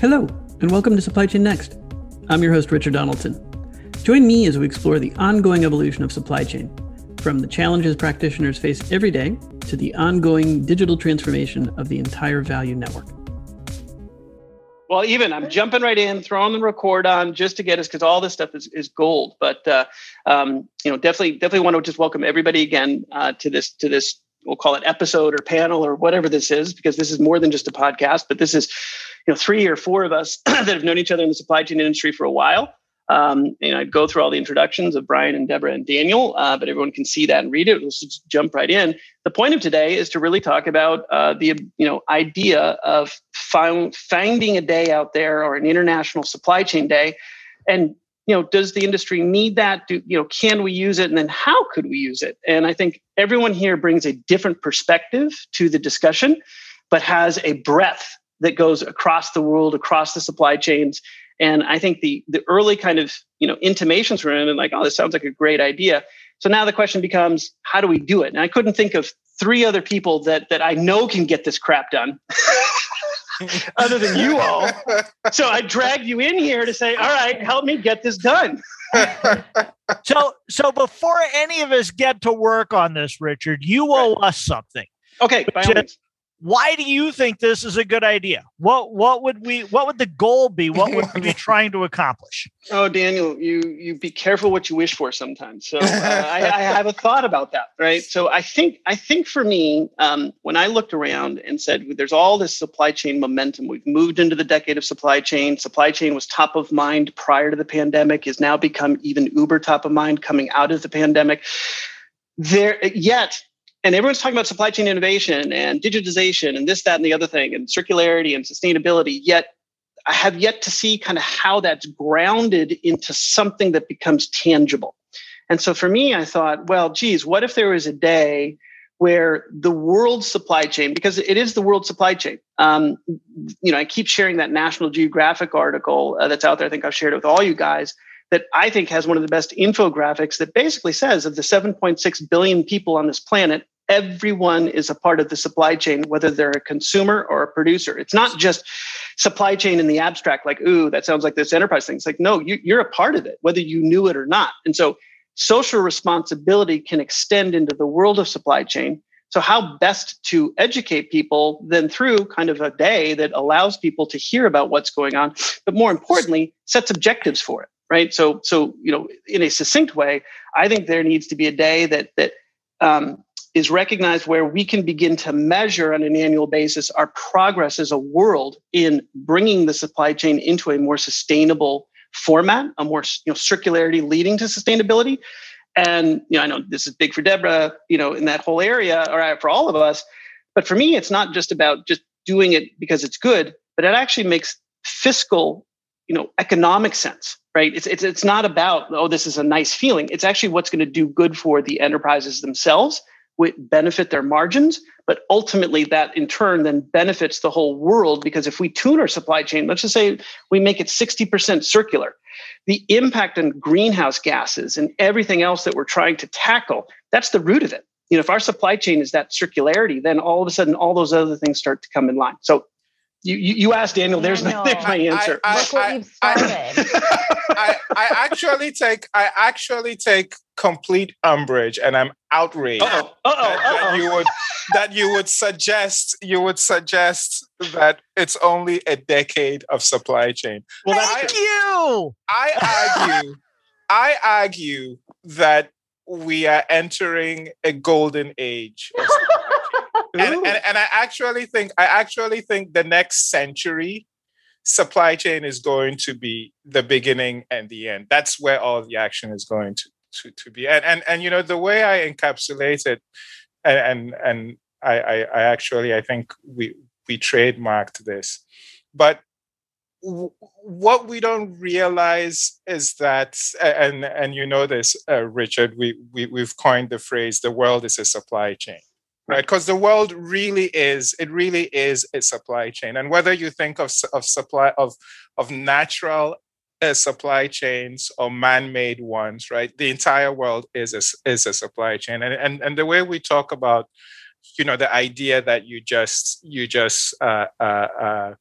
Hello, and welcome to Supply Chain Next. I'm your host, Richard Donaldson. Join me as we explore the ongoing evolution of supply chain, from the challenges practitioners face every day to the ongoing digital transformation of the entire value network. Well, even I'm jumping right in, throwing the record on just to get us because all this stuff is, is gold. But uh, um, you know, definitely, definitely want to just welcome everybody again uh, to this to this. We'll call it episode or panel or whatever this is, because this is more than just a podcast. But this is, know, three or four of us that have known each other in the supply chain industry for a while. Um, you know, I'd go through all the introductions of Brian and Deborah and Daniel, uh, but everyone can see that and read it. Let's just jump right in. The point of today is to really talk about uh, the you know idea of finding a day out there or an international supply chain day, and you know, does the industry need that? Do you know, can we use it, and then how could we use it? And I think everyone here brings a different perspective to the discussion, but has a breadth that goes across the world, across the supply chains and I think the the early kind of you know intimations were in and like, oh, this sounds like a great idea. So now the question becomes, how do we do it? And I couldn't think of three other people that that I know can get this crap done. other than you all. So I dragged you in here to say, all right, help me get this done. so so before any of us get to work on this, Richard, you owe right. us something. Okay, by all means why do you think this is a good idea? What what would we what would the goal be? What would we be trying to accomplish? Oh, Daniel, you you be careful what you wish for sometimes. So uh, I, I, have a thought about that, right? So I think I think for me, um, when I looked around and said, "There's all this supply chain momentum. We've moved into the decade of supply chain. Supply chain was top of mind prior to the pandemic. Is now become even uber top of mind coming out of the pandemic." There yet and everyone's talking about supply chain innovation and digitization and this, that, and the other thing, and circularity and sustainability. Yet I have yet to see kind of how that's grounded into something that becomes tangible. And so for me, I thought, well, geez, what if there was a day where the world supply chain, because it is the world supply chain. Um, you know, I keep sharing that National Geographic article uh, that's out there. I think I've shared it with all you guys that I think has one of the best infographics that basically says of the 7.6 billion people on this planet, everyone is a part of the supply chain, whether they're a consumer or a producer. It's not just supply chain in the abstract, like, ooh, that sounds like this enterprise thing. It's like, no, you, you're a part of it, whether you knew it or not. And so social responsibility can extend into the world of supply chain. So, how best to educate people than through kind of a day that allows people to hear about what's going on, but more importantly, sets objectives for it right? So, so you know, in a succinct way, I think there needs to be a day that that um, is recognized where we can begin to measure on an annual basis our progress as a world in bringing the supply chain into a more sustainable format, a more you know circularity leading to sustainability. And you know, I know this is big for Deborah, you know, in that whole area, or uh, for all of us. But for me, it's not just about just doing it because it's good, but it actually makes fiscal, you know, economic sense right? It's, it's, it's not about, oh, this is a nice feeling. It's actually what's going to do good for the enterprises themselves, benefit their margins, but ultimately that in turn then benefits the whole world because if we tune our supply chain, let's just say we make it 60% circular, the impact on greenhouse gases and everything else that we're trying to tackle, that's the root of it. You know, if our supply chain is that circularity, then all of a sudden all those other things start to come in line. So you, you, you asked Daniel. There's, my, there's my answer. I, I, Look what you've started. I, I actually take I actually take complete umbrage, and I'm outraged Uh-oh. Uh-oh. That, that you would that you would suggest you would suggest that it's only a decade of supply chain. Well, Thank I, you. I argue. I argue that we are entering a golden age and, and, and I actually think I actually think the next century supply chain is going to be the beginning and the end. That's where all the action is going to to, to be. And, and and you know the way I encapsulate it, and and, and I, I, I actually I think we we trademarked this, but w- what we don't realize is that, and and you know this, uh, Richard, we, we we've coined the phrase "the world is a supply chain." right because the world really is it really is a supply chain and whether you think of, of supply of of natural uh, supply chains or man-made ones right the entire world is a, is a supply chain and, and and the way we talk about you know the idea that you just you just uh, uh, uh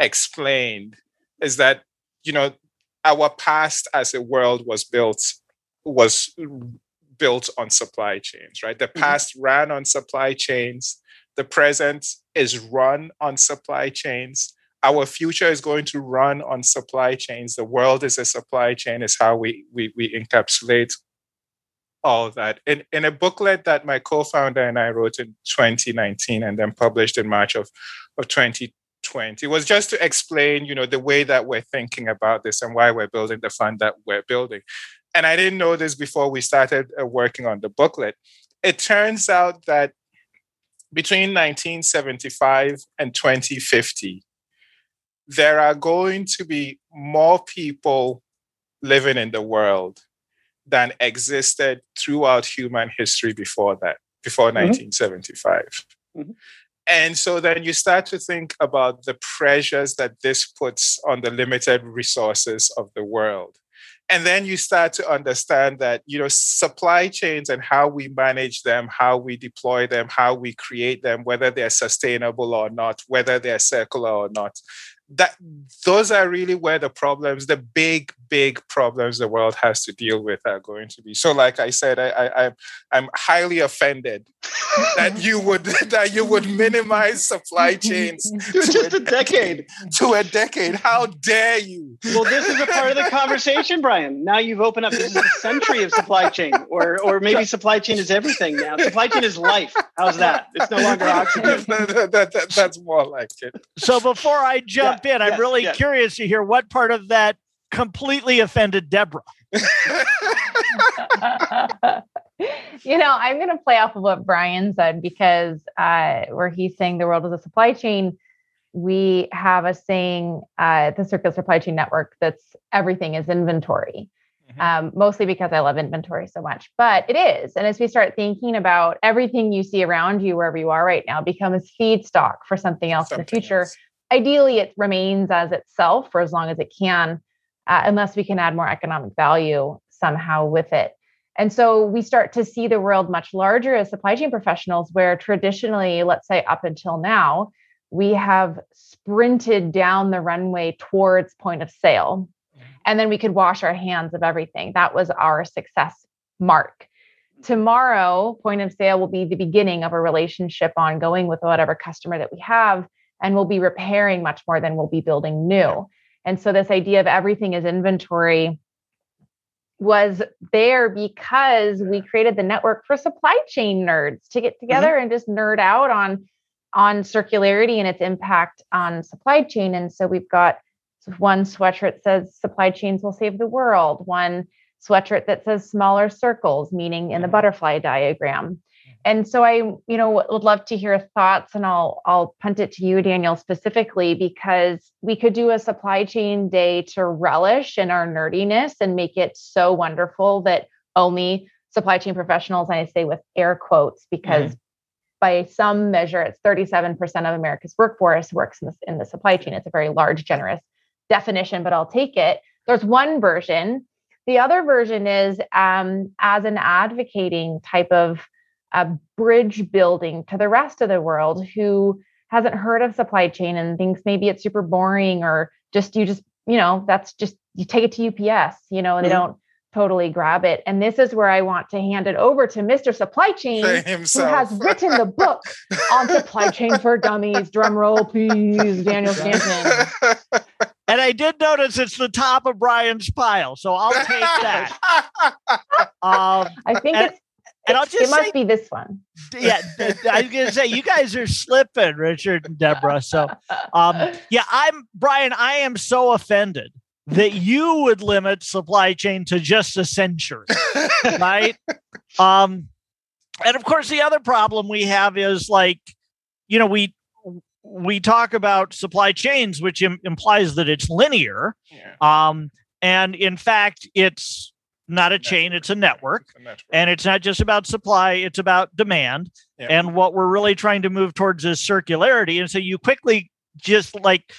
explained is that you know our past as a world was built was built on supply chains right the mm-hmm. past mm-hmm. ran on supply chains the present is run on supply chains our future is going to run on supply chains. The world is a supply chain is how we we, we encapsulate all that. In, in a booklet that my co-founder and i wrote in 2019 and then published in march of, of 20 20 was just to explain you know the way that we're thinking about this and why we're building the fund that we're building. And i didn't know this before we started uh, working on the booklet. It turns out that between 1975 and 2050 there are going to be more people living in the world than existed throughout human history before that before mm-hmm. 1975 mm-hmm. And so then you start to think about the pressures that this puts on the limited resources of the world. And then you start to understand that, you know, supply chains and how we manage them, how we deploy them, how we create them, whether they're sustainable or not, whether they're circular or not, that those are really where the problems, the big, big problems the world has to deal with are going to be. So, like I said, I, I, I'm I'm highly offended that you would that you would minimize supply chains to just a, a decade. To a decade. How dare you? Well, this is a part of the conversation, Brian. Now you've opened up. This is a century of supply chain, or or maybe supply chain is everything now. Supply chain is life. How's that? It's no longer oxygen. that, that, that, that's more like it. So before I jump jump in. I'm yes, really yes. curious to hear what part of that completely offended Deborah. you know, I'm going to play off of what Brian said because uh, where he's saying the world is a supply chain, we have a saying uh, the Circular Supply Chain Network that's everything is inventory. Mm-hmm. Um, mostly because I love inventory so much, but it is. And as we start thinking about everything you see around you, wherever you are right now, becomes feedstock for something else something in the future. Else ideally it remains as itself for as long as it can uh, unless we can add more economic value somehow with it. And so we start to see the world much larger as supply chain professionals where traditionally let's say up until now we have sprinted down the runway towards point of sale. Mm-hmm. and then we could wash our hands of everything. That was our success mark. Tomorrow point of sale will be the beginning of a relationship ongoing with whatever customer that we have and we'll be repairing much more than we'll be building new. And so this idea of everything is inventory was there because we created the network for supply chain nerds to get together mm-hmm. and just nerd out on on circularity and its impact on supply chain. And so we've got one sweatshirt that says supply chains will save the world, one sweatshirt that says smaller circles, meaning in the mm-hmm. butterfly diagram and so i you know would love to hear thoughts and i'll i'll punt it to you daniel specifically because we could do a supply chain day to relish in our nerdiness and make it so wonderful that only supply chain professionals and i say with air quotes because mm-hmm. by some measure it's 37% of america's workforce works in the, in the supply chain. It's a very large generous definition but i'll take it. There's one version. The other version is um, as an advocating type of a bridge building to the rest of the world who hasn't heard of supply chain and thinks maybe it's super boring or just you just you know that's just you take it to UPS you know and mm-hmm. they don't totally grab it and this is where I want to hand it over to Mr. Supply Chain who has written the book on supply chain for dummies drum roll please Daniel Stanton and I did notice it's the top of Brian's pile so I'll take that um, I think it's and I'll just it must say, be this one. Yeah, I was gonna say you guys are slipping, Richard and Deborah. So, um, yeah, I'm Brian. I am so offended that you would limit supply chain to just a century, right? Um, and of course, the other problem we have is like, you know, we we talk about supply chains, which Im- implies that it's linear. Yeah. Um, and in fact, it's not a chain it's a network. it's a network. and it's not just about supply it's about demand yeah. and what we're really trying to move towards is circularity and so you quickly just like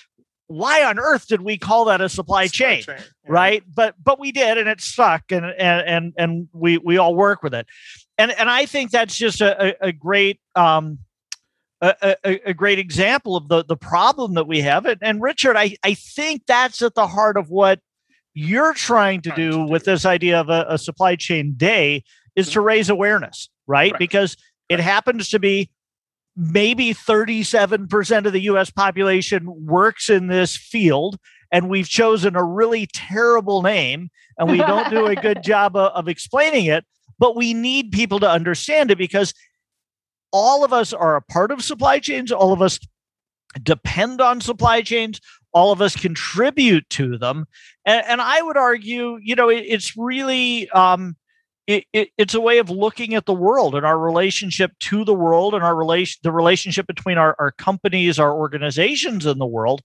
why on earth did we call that a supply, supply chain, chain. Yeah. right but but we did and it stuck and and and, and we we all work with it and and i think that's just a, a, great um a, a, a, great example of the the problem that we have. And, and Richard, I, I think that's at the heart of what you're trying to do with this idea of a, a supply chain day is to mm-hmm. raise awareness, right? right. Because it happens to be maybe 37% of the US population works in this field and we've chosen a really terrible name and we don't do a good job of, of explaining it but we need people to understand it because all of us are a part of supply chains. All of us depend on supply chains all of us contribute to them. And, and i would argue you know it, it's really um, it, it, it's a way of looking at the world and our relationship to the world and our relation the relationship between our, our companies our organizations in the world.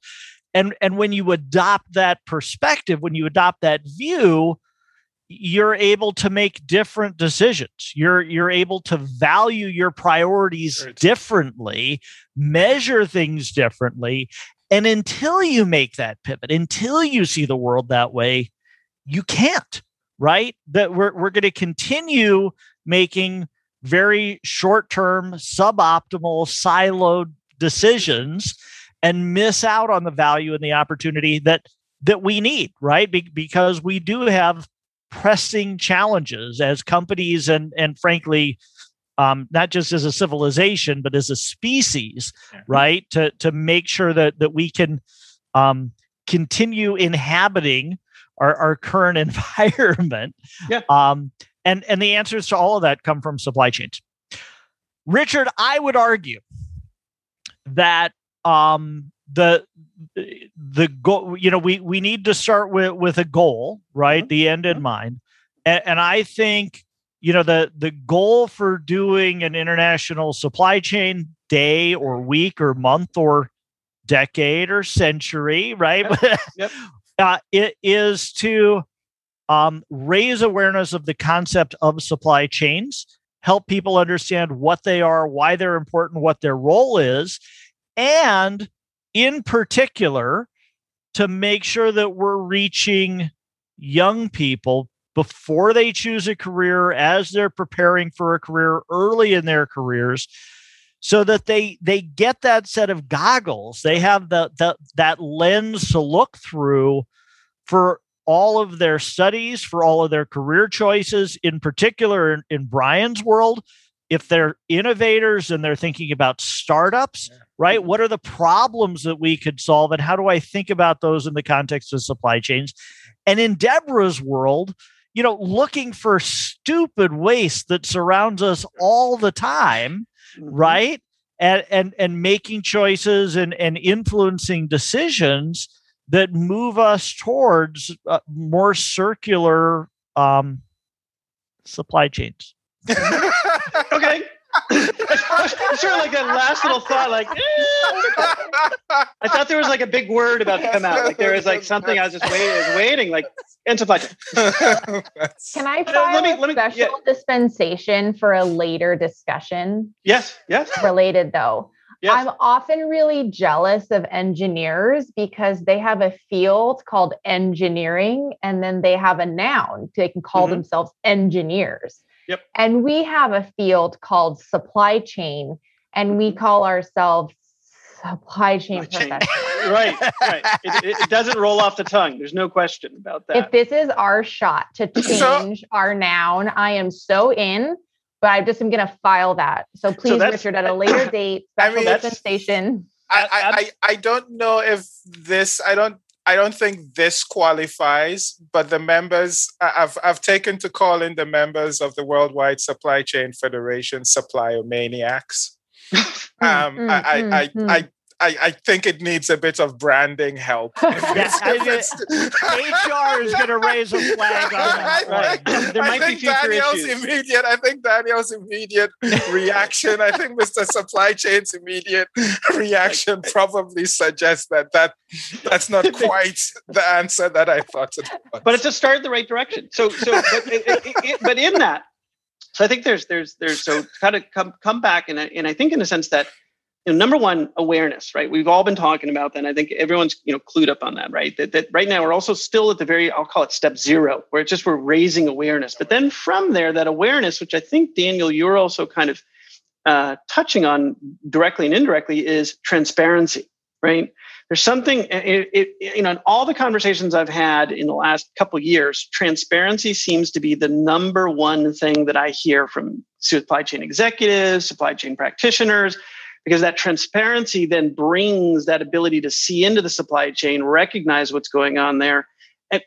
And and when you adopt that perspective when you adopt that view you're able to make different decisions. You're you're able to value your priorities differently measure things differently and until you make that pivot until you see the world that way you can't right? That we're, we're going to continue making very short term, suboptimal, siloed decisions and miss out on the value and the opportunity that that we need right Be- because we do have pressing challenges as companies and and frankly um, not just as a civilization but as a species right to to make sure that that we can um, continue inhabiting our, our current environment. Yeah. Um, and, and the answers to all of that come from supply chains. Richard, I would argue that um, the the goal, you know, we we need to start with with a goal, right? Mm-hmm. The end in mm-hmm. mind, and, and I think you know the the goal for doing an international supply chain day or week or month or decade or century, right? Yep. yep uh, it is to um, raise awareness of the concept of supply chains, help people understand what they are, why they're important, what their role is, and in particular, to make sure that we're reaching young people before they choose a career, as they're preparing for a career early in their careers, so that they they get that set of goggles. They have the, the that lens to look through for all of their studies for all of their career choices in particular in, in brian's world. If they're innovators and they're thinking about startups right mm-hmm. what are the problems that we could solve and how do i think about those in the context of supply chains? And in deborah's world you know looking for stupid waste that surrounds us all the time mm-hmm. right? And and and making choices and and influencing decisions that move us towards uh, more circular um, supply chains. okay. Sure, like that last little thought, like eh. I thought there was like a big word about to come out. Like there was like something I was just waiting, was waiting, like and supply chain. Can I file let me, let me, a special yeah. dispensation for a later discussion? Yes, yes. Related though. Yes. I'm often really jealous of engineers because they have a field called engineering and then they have a noun. They can call mm-hmm. themselves engineers. Yep. And we have a field called supply chain and we mm-hmm. call ourselves supply chain professionals. right, right. It, it, doesn't roll off the tongue. There's no question about that. If this is our shot to change so, our noun, I am so in. But I just am going to file that. So please, so Richard, at a later date, special I mean, dispensation. I, I, I don't know if this. I don't I don't think this qualifies, but the members I've I've taken to calling the members of the Worldwide Supply Chain Federation supplier maniacs. um, mm, I, I, mm, I, mm. I I, I think it needs a bit of branding help. yeah, HR is going to raise a flag on that. Right. There might I think be Daniel's issues. immediate. I think Daniel's immediate reaction. I think Mr. Supply Chain's immediate reaction probably suggests that that that's not quite the answer that I thought it was. But it's a start in the right direction. So, so, but, it, it, it, but in that, so I think there's there's there's so kind of come come back and and I think in a sense that you know, number one, awareness, right? We've all been talking about that. And I think everyone's, you know, clued up on that, right? That, that right now we're also still at the very, I'll call it step zero, where it's just we're raising awareness. But then from there, that awareness, which I think, Daniel, you're also kind of uh, touching on directly and indirectly is transparency, right? There's something, it, it, you know, in all the conversations I've had in the last couple years, transparency seems to be the number one thing that I hear from supply chain executives, supply chain practitioners, because that transparency then brings that ability to see into the supply chain, recognize what's going on there,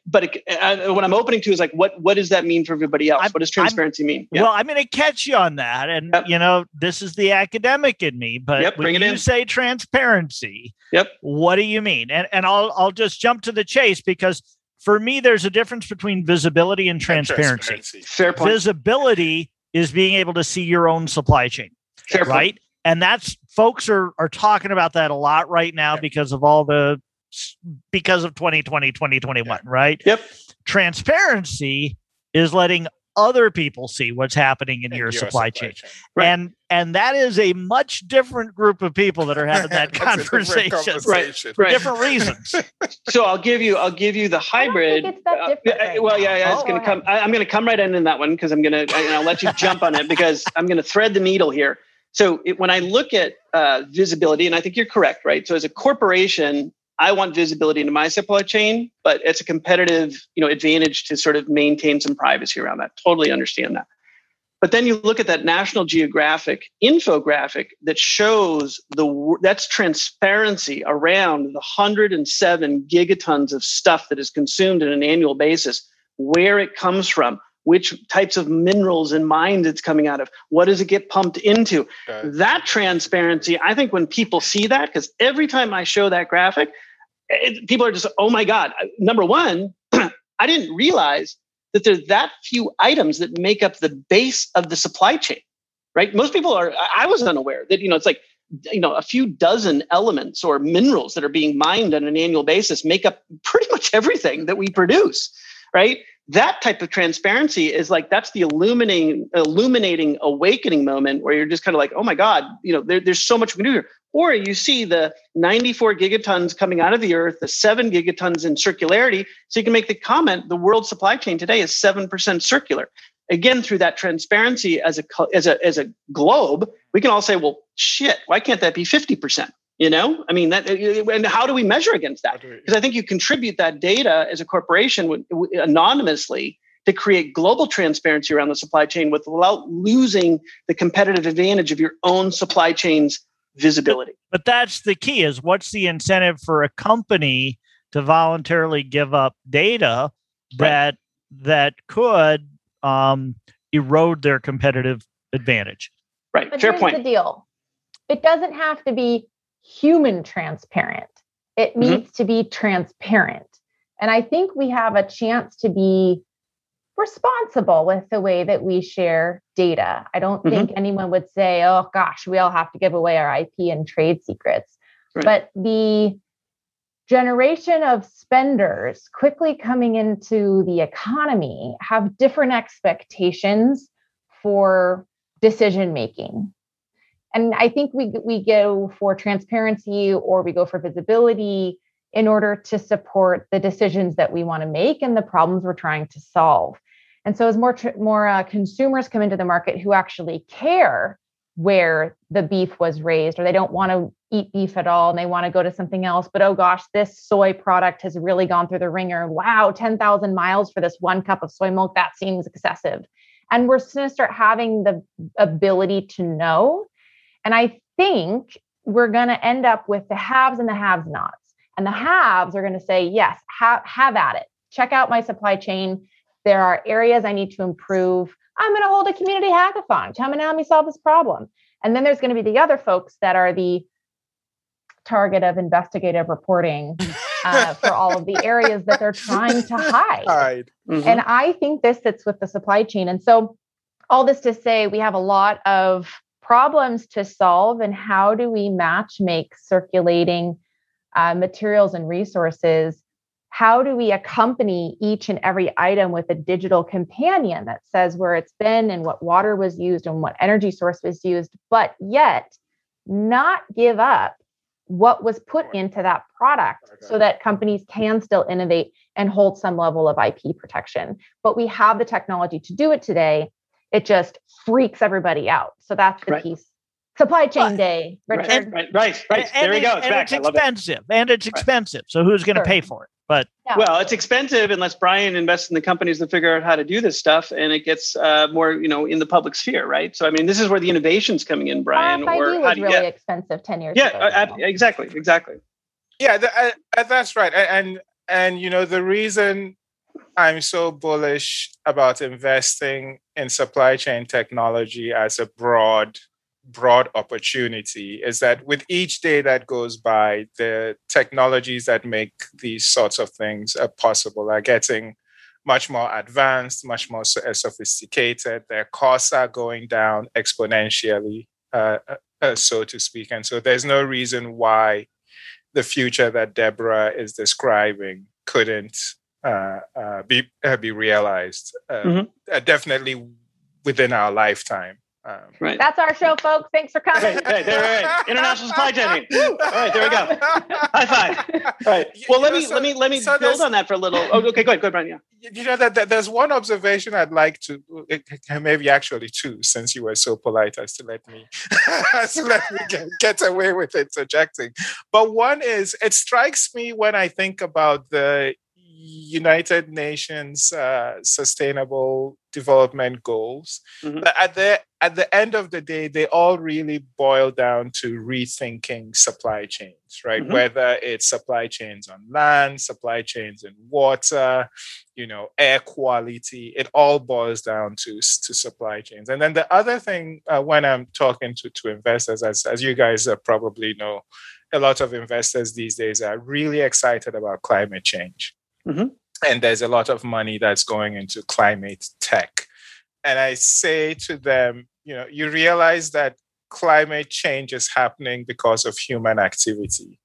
but it, uh, what I'm opening to is like, what what does that mean for everybody else? I'm, what does transparency I'm, mean? Yeah. Well, I'm going to catch you on that, and yep. you know, this is the academic in me. But yep, when you in. say transparency, yep, what do you mean? And and I'll I'll just jump to the chase because for me, there's a difference between visibility and transparency. transparency. Fair point. Visibility is being able to see your own supply chain, Fair right? Point. And that's folks are are talking about that a lot right now because of all the because of 2020 2021 yeah. right? Yep. Transparency is letting other people see what's happening in, in your, your, supply, supply chain, chain. Right. and and that is a much different group of people that are having that conversation. conversation. Right for different reasons. So i'll give you i'll give you the hybrid it's that uh, right well yeah, yeah oh, it's gonna come I, am gonna come right in in that one because i'm gonna I, will let you jump on it because i'm gonna thread the needle here so it, when i look at uh, visibility and i think you're correct right so as a corporation I want visibility into my supply chain, but it's a competitive, you know, advantage to sort of maintain some privacy around that. Totally understand that. But then you look at that National Geographic infographic that shows the that's transparency around the 107 gigatons of stuff that is consumed on an annual basis, where it comes from, which types of minerals and mines it's coming out of, what does it get pumped into? Okay. That transparency, I think when people see that, because every time I show that graphic, it, people are just, oh my God. Number one, I didn't realize that there's that few items that make up the base of the supply chain, right? Most people are, I was unaware that, you know, it's like, you know, a few dozen elements or minerals that are being mined on an annual basis make up pretty much everything that we produce, right? That type of transparency is like that's the illuminating illuminating awakening moment where you're just kind of like oh my god you know there, there's so much we can do here. Or you see the 94 gigatons coming out of the earth the 7 gigatons in circularity. So you can make the comment the world supply chain today is 7% circular. Again through that transparency as a as a as a globe we can all say well shit why can't that be 50% you know? I mean that and how do we measure against that? Because i think you contribute that data as a corporation anonymously to create global transparency around the supply chain without losing the competitive advantage of your own supply chain's visibility. But, but that's the key is what's the incentive for a company to voluntarily give up data that right. that could um, erode their competitive advantage? Right. But fair point. the deal. It doesn't have to be human transparent. It mm-hmm. needs mm-hmm. to be transparent. And I think we have a chance to be responsible with the way that we share data. I don't mm-hmm. think anyone would say, oh gosh, we all have to give away our IP and trade secrets. Right. But the generation of spenders quickly coming into the economy have different expectations for decision making and I think we we go for transparency or we go for visibility in order to support the decisions that we want to make and the problems we're trying to solve. And so as more more uh, consumers come into the market who actually care where the beef was raised or they don't want to eat beef at all and they want to go to something else but oh gosh this soy product has really gone through the ringer. Wow 10,000 miles for this one cup of soy milk. That seems excessive. And we're going to start having the ability to know and I think we're going to end up with the haves and the haves nots. And the haves are going to say, yes, have, have at it. Check out my supply chain. There are areas I need to improve. I'm going to hold a community hackathon. Come and help me solve this problem. And then there's going to be the other folks that are the target of investigative reporting uh, for all of the areas that they're trying to hide. hide. Mm-hmm. And I think this sits with the supply chain. And so, all this to say, we have a lot of problems to solve and how do we match make circulating uh, materials and resources how do we accompany each and every item with a digital companion that says where it's been and what water was used and what energy source was used but yet not give up what was put into that product so that companies can still innovate and hold some level of IP protection. But we have the technology to do it today. It just freaks everybody out. So that's the right. piece Supply chain day, Richard. Right, right, right. right. there we go. It's and it's expensive. It. And it's expensive. Right. So who's going to sure. pay for it? But yeah. well, it's expensive unless Brian invests in the companies that figure out how to do this stuff, and it gets uh, more, you know, in the public sphere, right? So I mean, this is where the innovation's coming in, Brian. RFID or was really get... expensive ten years yeah, ago. Yeah, uh, exactly, exactly. Yeah, the, uh, that's right, and and you know the reason I'm so bullish about investing in supply chain technology as a broad broad opportunity is that with each day that goes by, the technologies that make these sorts of things uh, possible are getting much more advanced, much more uh, sophisticated. Their costs are going down exponentially, uh, uh, uh, so to speak. And so there's no reason why the future that Deborah is describing couldn't Uh, uh, be uh, be realized. Mm-hmm. definitely within our lifetime. Um, right. That's our show, folks. Thanks for coming. Hey, there, right. International supply chain. All right, there we go. High five. All right. Well, you let know, me so, let me let me so build on that for a little. Oh, okay, go ahead, go ahead, Brian. Yeah. You know that, that there's one observation I'd like to, maybe actually two, since you were so polite as to let me, as to let me get, get away with interjecting. But one is, it strikes me when I think about the United Nations uh, Sustainable Development Goals. Mm-hmm. At the at the end of the day, they all really boil down to rethinking supply chains, right? Mm-hmm. Whether it's supply chains on land, supply chains in water, you know, air quality, it all boils down to, to supply chains. And then the other thing, uh, when I'm talking to, to investors, as, as you guys uh, probably know, a lot of investors these days are really excited about climate change. Mm-hmm. And there's a lot of money that's going into climate tech. And I say to them, you know, you realize that climate change is happening because of human activity.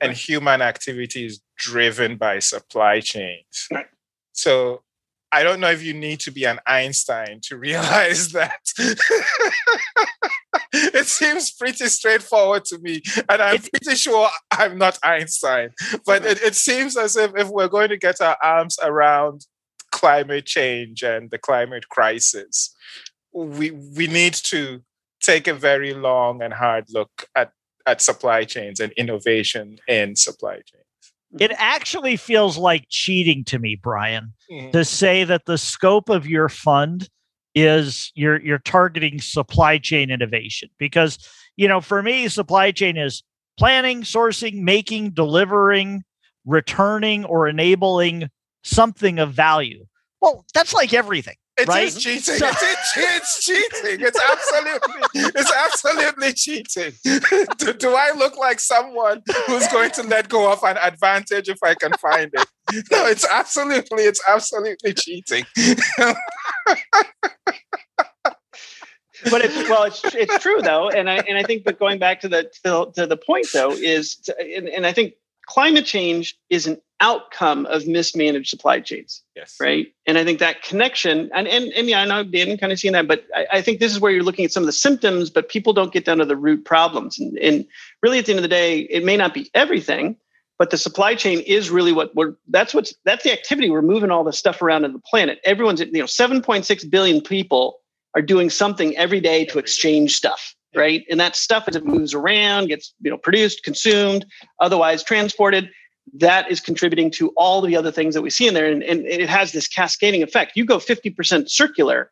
And right. human activity is driven by supply chains. Right. So I don't know if you need to be an Einstein to realize that. it seems pretty straightforward to me. And I'm pretty sure I'm not Einstein. But it, it seems as if if we're going to get our arms around climate change and the climate crisis, we we need to take a very long and hard look at, at supply chains and innovation in supply chains. It actually feels like cheating to me, Brian, mm-hmm. to say that the scope of your fund is you're you're targeting supply chain innovation because you know for me supply chain is planning sourcing making delivering returning or enabling something of value well that's like everything it right? is cheating. So- it's, it's cheating. It's absolutely, it's absolutely cheating. do, do, I look like someone who's going to let go of an advantage if I can find it? No, it's absolutely, it's absolutely cheating. but it's well, it's it's true though, and I and I think, but going back to the to, to the point though is, to, and, and I think climate change is an outcome of mismanaged supply chains. Yes. Right. And I think that connection, and and, and yeah, I know Dan kind of seen that, but I, I, think this is where you're looking at some of the symptoms, but people don't get down to the root problems. And, and really at the end of the day, it may not be everything, but the supply chain is really what we're that's what's that's the activity. We're moving all this stuff around in the planet. Everyone's, you know, 7.6 billion people are doing something every day to exchange stuff right? And that stuff as it moves around, gets you know produced, consumed, otherwise transported. That is contributing to all the other things that we see in there, and, and it has this cascading effect. You go 50% circular,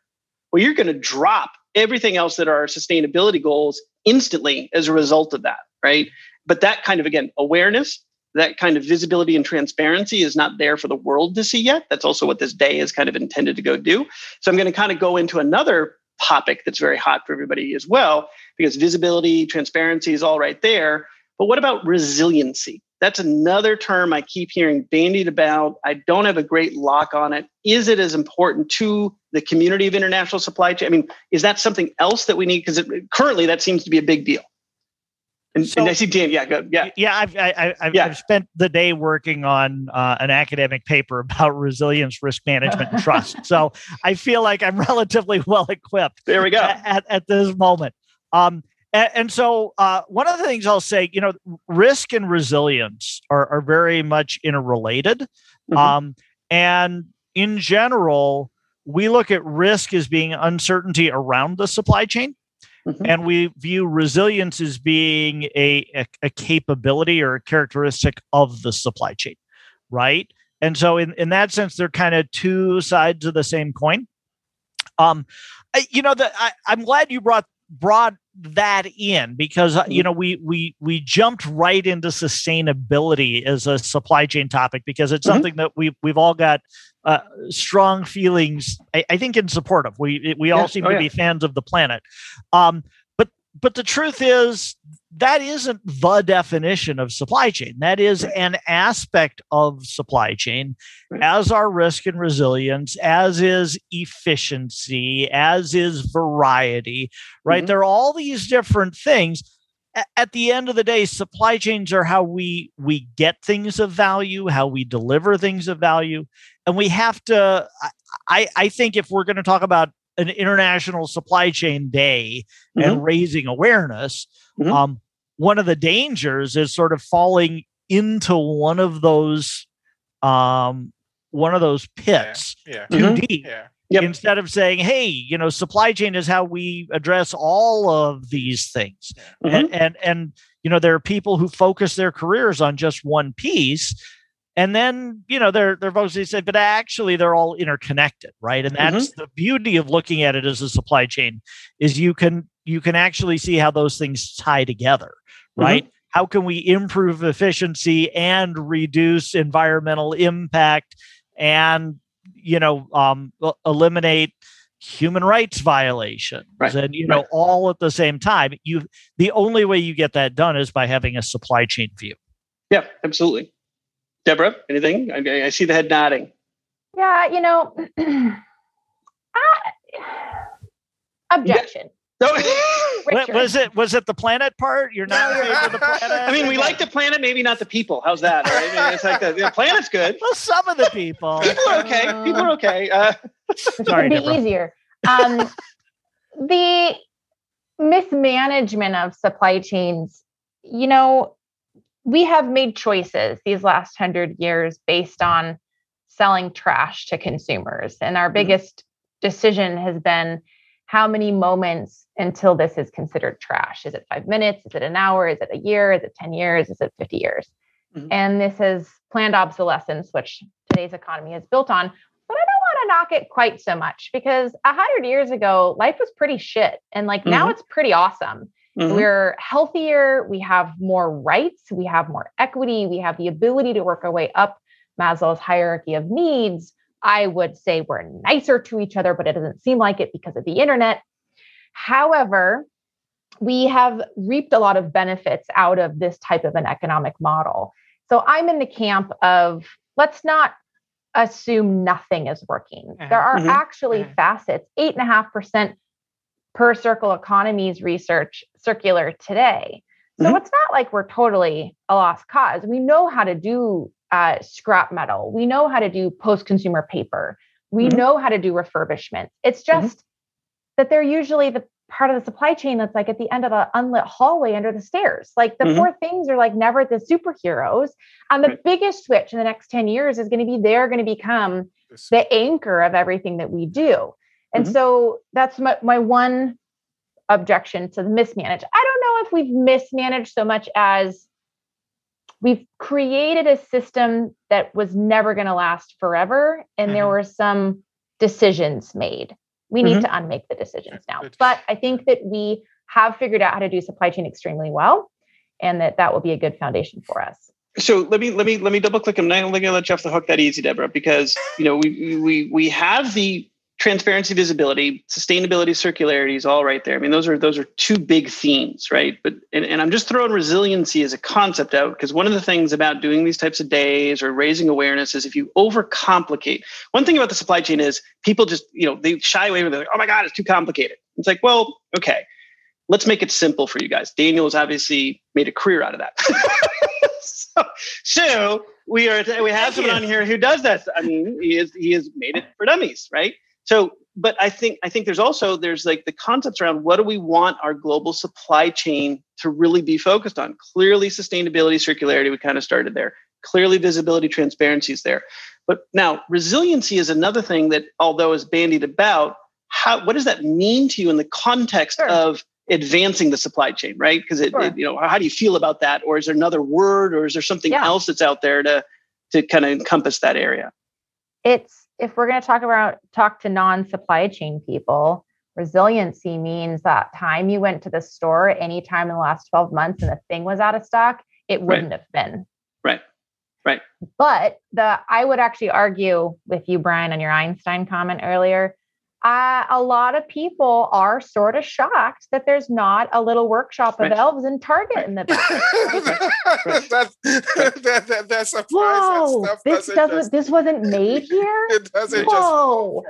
well, you're going to drop everything else that are sustainability goals instantly as a result of that, right? But that kind of again awareness, that kind of visibility and transparency is not there for the world to see yet. That's also what this day is kind of intended to go do. So I'm going to kind of go into another topic that's very hot for everybody as well, because visibility, transparency is all right there. But what about resiliency? That's another term I keep hearing bandied about. I don't have a great lock on it. Is it as important to the community of international supply chain? I mean, is that something else that we need? Because currently that seems to be a big deal. And, so, and I see Dan. Yeah, go, yeah, yeah. I've I, have yeah. I've spent the day working on uh, an academic paper about resilience, risk management, and trust. So I feel like I'm relatively well equipped. There we go. At, at this moment. Um, and, and so uh, one of the things I'll say, you know, risk and resilience are, are very much interrelated. Mm-hmm. Um, and in general, we look at risk as being uncertainty around the supply chain Mm-hmm. And we view resilience as being a, a, a capability or a characteristic of the supply chain, right? And so, in, in that sense, they're kind of two sides of the same coin. Um, you know, that I'm glad you brought brought that in because uh, you mm-hmm. know we we we jumped right into sustainability as a supply chain topic because it's mm-hmm. something that we we've all got uh, strong feelings I, I, think in support of we we all seem oh, to yeah. be fans of the planet um, but the truth is that isn't the definition of supply chain. That is an aspect of supply chain, as are risk and resilience, as is efficiency, as is variety, right? Mm-hmm. There are all these different things. At the end of the day, supply chains are how we we get things of value, how we deliver things of value, and we have to. I I think if we're going to talk about an international supply chain day mm-hmm. and raising awareness, Mm-hmm. Um, one of the dangers is sort of falling into one of those um, one of those pits yeah, yeah. too mm-hmm. deep. Yeah. Yep. Instead of saying, "Hey, you know, supply chain is how we address all of these things," mm-hmm. and, and and you know, there are people who focus their careers on just one piece, and then you know they're they're folks say, "But actually, they're all interconnected, right?" And that's mm-hmm. the beauty of looking at it as a supply chain is you can you can actually see how those things tie together, mm-hmm. right? Mm-hmm. How can we improve efficiency and reduce environmental impact and you know um, eliminate human rights violations right. and you know right. all at the same time you the only way you get that done is by having a supply chain view yeah absolutely deborah anything i, I see the head nodding yeah you know objection no. was it was it the planet part? You're not the planet. I mean, we like the planet, maybe not the people. How's that? Right? I mean, it's like the, the, planet's good. Well, some of the people. people are okay. People are okay. Uh, Sorry, it be easier. Um, the mismanagement of supply chains. You know, we have made choices these last hundred years based on selling trash to consumers, and our mm-hmm. biggest decision has been how many moments until this is considered trash? Is it five minutes? Is it an hour? Is it a year? Is it 10 years? Is it 50 years? Mm-hmm. And this is planned obsolescence, which today's economy is built on. But I don't want to knock it quite so much because a hundred years ago, life was pretty shit. And like mm-hmm. now it's pretty awesome. Mm-hmm. We're healthier. We have more rights. We have more equity. We have the ability to work our way up Maslow's hierarchy of needs. I would say we're nicer to each other, but it doesn't seem like it because of the internet. However, we have reaped a lot of benefits out of this type of an economic model. So I'm in the camp of let's not assume nothing is working. Uh-huh. There are mm-hmm. actually uh-huh. facets, eight and a half percent per Circle Economy's research circular today. So mm-hmm. it's not like we're totally a lost cause. We know how to do uh, scrap metal. We know how to do post consumer paper. We mm-hmm. know how to do refurbishment. It's mm-hmm. just mm-hmm. that they're usually the part of the supply chain that's like at the end of the unlit hallway under the stairs. Like the mm-hmm. poor things are like never the superheroes. And the right. biggest switch in the next 10 years is going to be they're going to become the anchor of everything that we do. And mm-hmm. so that's my, my one objection to the mismanage. I don't know if we've mismanaged so much as we've created a system that was never going to last forever and mm-hmm. there were some decisions made we need mm-hmm. to unmake the decisions now but i think that we have figured out how to do supply chain extremely well and that that will be a good foundation for us so let me let me let me double click i'm not only going to let you off the hook that easy deborah because you know we we we have the transparency, visibility, sustainability, circularity is all right there. I mean, those are those are two big themes, right? But and, and I'm just throwing resiliency as a concept out because one of the things about doing these types of days or raising awareness is if you overcomplicate. One thing about the supply chain is people just you know they shy away it. Like, oh my god, it's too complicated. It's like, well, okay, let's make it simple for you guys. Daniel has obviously made a career out of that. so, so we are we have someone on here who does that. I mean, he is he has made it for dummies, right? So, but I think I think there's also there's like the concepts around what do we want our global supply chain to really be focused on? Clearly, sustainability, circularity. We kind of started there. Clearly, visibility, transparency is there. But now, resiliency is another thing that, although is bandied about, how what does that mean to you in the context sure. of advancing the supply chain, right? Because it, Sure. it, you know, how do you feel about that? Or is there another word, or is there something Yeah. else that's out there to to kind of encompass that area? it's if we're going to talk about talk to non-supply chain people resiliency means that time you went to the store anytime in the last 12 months and the thing was out of stock it wouldn't have been Right. Right. but the i would actually argue with you brian on your einstein comment earlier uh, a lot of people are sort of shocked that there's not a little workshop of Right. elves in target in the back that, that, that, that surprise whoa that stuff this doesn't doesn't just, this wasn't made here it doesn't just Whoa.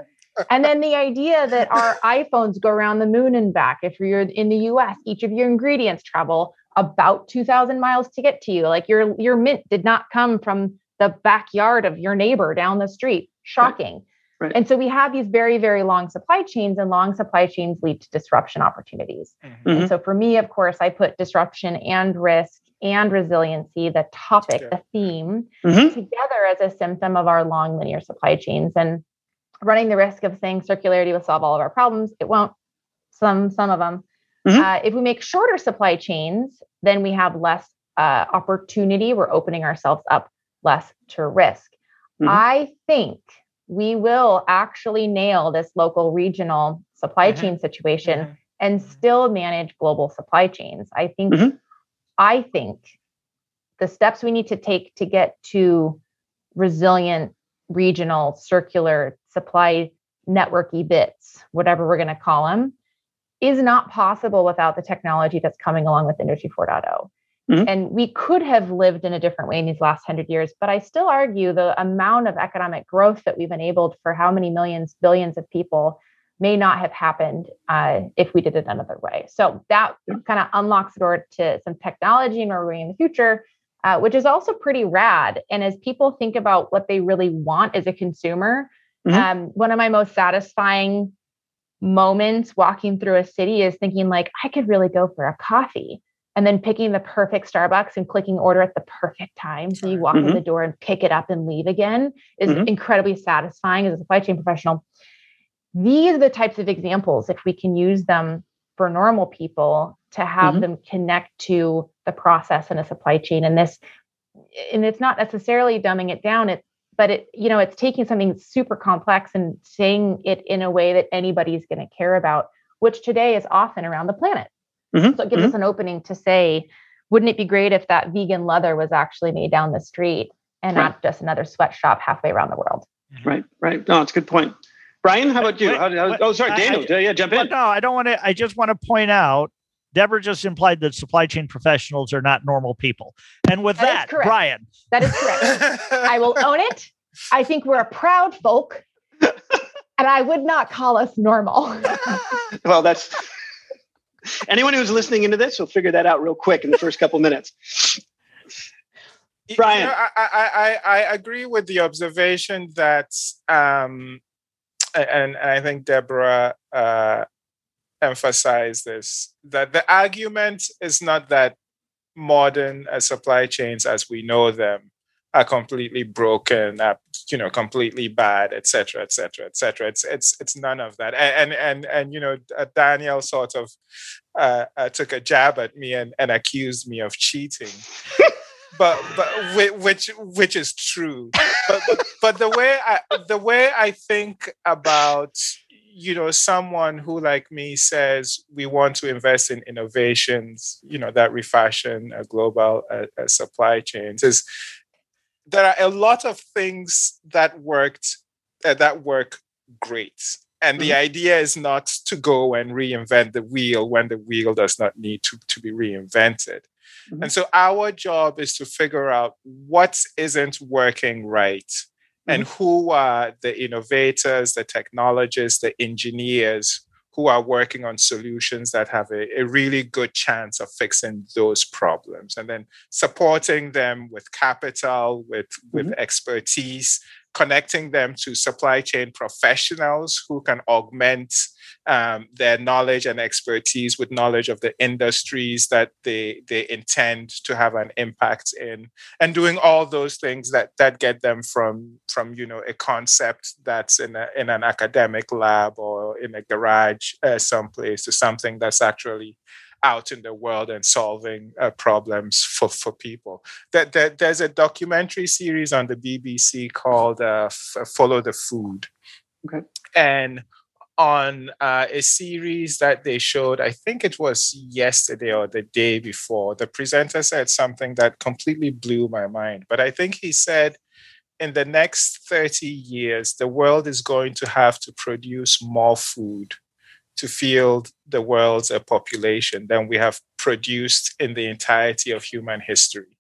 and then the idea that our iPhones go around the moon and back. If you're in the US, each of your ingredients travel about 2,000 miles to get to you. Like your, your mint did not come from the backyard of your neighbor down the street. Shocking. Right. And so we have these very, very long supply chains, and long supply chains lead to disruption opportunities. Mhm. And so for me, of course, I put disruption and risk and resiliency, the topic, Yeah. the theme, Mhm. together as a symptom of our long linear supply chains. And running the risk of saying circularity will solve all of our problems, it won't. Some some of them. Mhm. Uh, if we make shorter supply chains, then we have less uh, opportunity. We're opening ourselves up less to risk. Mhm. I think we will actually nail this local regional supply Mhm. chain situation Mhm. and still manage global supply chains. I think Mhm. I think the steps we need to take to get to resilient regional circular supply networky bits, whatever we're going to call them, is not possible without the technology that's coming along with Industry 4.0. Mhm. And we could have lived in a different way in these last hundred years, but I still argue the amount of economic growth that we've enabled for how many millions, billions of people may not have happened uh, if we did it another way. So that kind of unlocks the door to some technology and where we're going in the future, uh, which is also pretty rad. And as people think about what they really want as a consumer, Mhm. um, one of my most satisfying moments walking through a city is thinking like, I could really go for a coffee. And then picking the perfect Starbucks and clicking order at the perfect time. So you walk in Mhm. the door and pick it up and leave again is Mhm. incredibly satisfying as a supply chain professional these are the types of examples if we can use them for normal people to have Mhm. them connect to the process in a supply chain and this and it's not necessarily dumbing it down it but it you know it's taking something super complex and saying it in a way that anybody's going to care about which today is often around the planet Mhm. so it gives us an opening to say wouldn't it be great if that vegan leather was actually made down the street and Right. not just another sweatshop halfway around the world Right, right. No, it's a good point. Brian, how about you? Wait, How, how, wait, oh, sorry, I- Daniel. I- yeah, jump in. no, I don't want to. I just want to point out. Deborah just implied that supply chain professionals are not normal people. And with That is that. Brian, that is correct I will own it. I think we're a proud folk, and I would not call us normal. Well, that's anyone who's listening into this will figure that out real quick in the first couple minutes. You Brian. know, I, I, I, agree with the observation that, um, and, and I think Deborah uh, emphasized this, that the argument is not that modern uh, supply chains as we know them are completely broken, are, you know, completely bad, etc etc et cetera, et cetera. It's, it's, it's none of that. And, and, and, and you know, uh, Daniel sort of uh, uh, took a jab at me and, and accused me of cheating but but which which is true but but the way i the way i think about you know someone who like me says we want to invest in innovations you know that refashion a global uh, uh, supply chains is there are a lot of things that worked uh, that work great. And the idea is not to go and reinvent the wheel when the wheel does not need to, to be reinvented. Mhm. and so our job is to figure out what isn't working right and who are the innovators, the technologists, the engineers who are working on solutions that have a, a really good chance of fixing those problems. And then supporting them with capital, with, with mm-hmm. expertise, connecting them to supply chain professionals who can augment um, their knowledge and expertise with knowledge of the industries that they they intend to have an impact in, and doing all those things that that get them from from you know a concept that's in a, in an academic lab or in a garage uh, someplace to something that's actually out in the world and solving uh, problems for, for people. That, that, there's a documentary series on the BBC called uh, F- Follow the Food. Okay. And on uh, a series that they showed, I think it was yesterday or the day before, the presenter said something that completely blew my mind. But I think he said, in the next 30 years, the world is going to have to produce more food to field the world's uh, population than we have produced in the entirety of human history.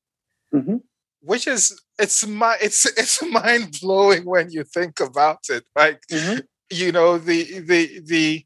Mm-hmm. Which is it's my it's it's mind blowing when you think about it. Like mm-hmm you know the the the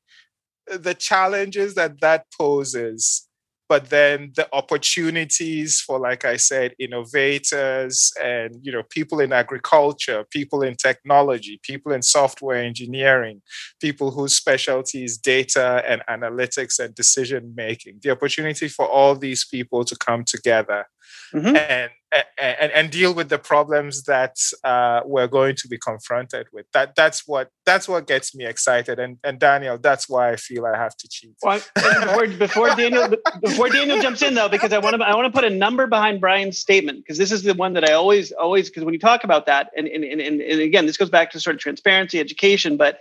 the challenges that that poses but then the opportunities for like i said innovators and you know people in agriculture people in technology people in software engineering people whose specialty is data and analytics and decision making the opportunity for all these people to come together mm-hmm. and and, and deal with the problems that uh, we're going to be confronted with. That that's what that's what gets me excited. And and Daniel, that's why I feel I have to cheat. Well, before, before Daniel before Daniel jumps in though, because I want to I want to put a number behind Brian's statement because this is the one that I always always because when you talk about that and and, and and again this goes back to sort of transparency education, but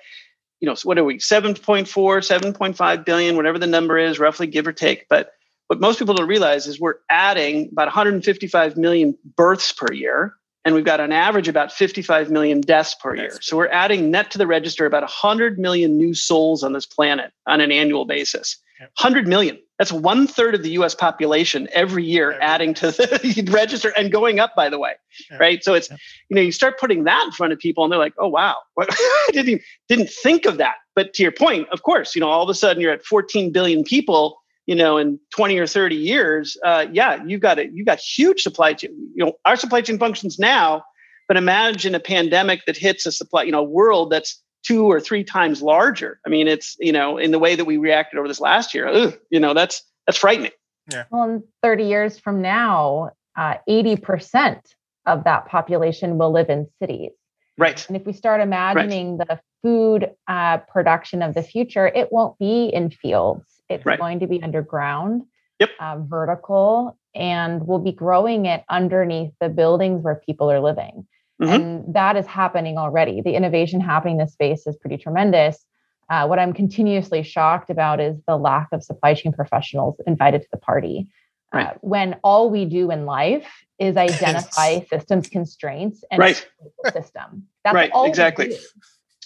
you know, so what are we 7.4 7.5 billion whatever the number is roughly give or take but what most people don't realize is we're adding about 155 million births per year and we've got on average about 55 million deaths per year. So we're adding net to the register about 100 million new souls on this planet on an annual basis. 100 million. That's one third of the US population every year adding to the register and going up, by the way. Right. So it's, you know, you start putting that in front of people and they're like, oh, wow, I didn't, didn't think of that. But to your point, of course, you know, all of a sudden you're at 14 billion people you know, in 20 or 30 years, uh, yeah, you've got it. You've got huge supply chain. You know, our supply chain functions now, but imagine a pandemic that hits a supply, you know, world that's two or three times larger. I mean, it's you know, in the way that we reacted over this last year, ugh, you know, that's that's frightening. Yeah. Well, in 30 years from now, uh, 80% of that population will live in cities. Right. And if we start imagining right. the food uh, production of the future, it won't be in fields it's right. going to be underground, yep. uh, vertical, and we'll be growing it underneath the buildings where people are living. Mm-hmm. And that is happening already. The innovation happening in this space is pretty tremendous. Uh, what I'm continuously shocked about is the lack of supply chain professionals invited to the party. Uh, right. Uh, when all we do in life is identify systems constraints and right. system. That's right. exactly.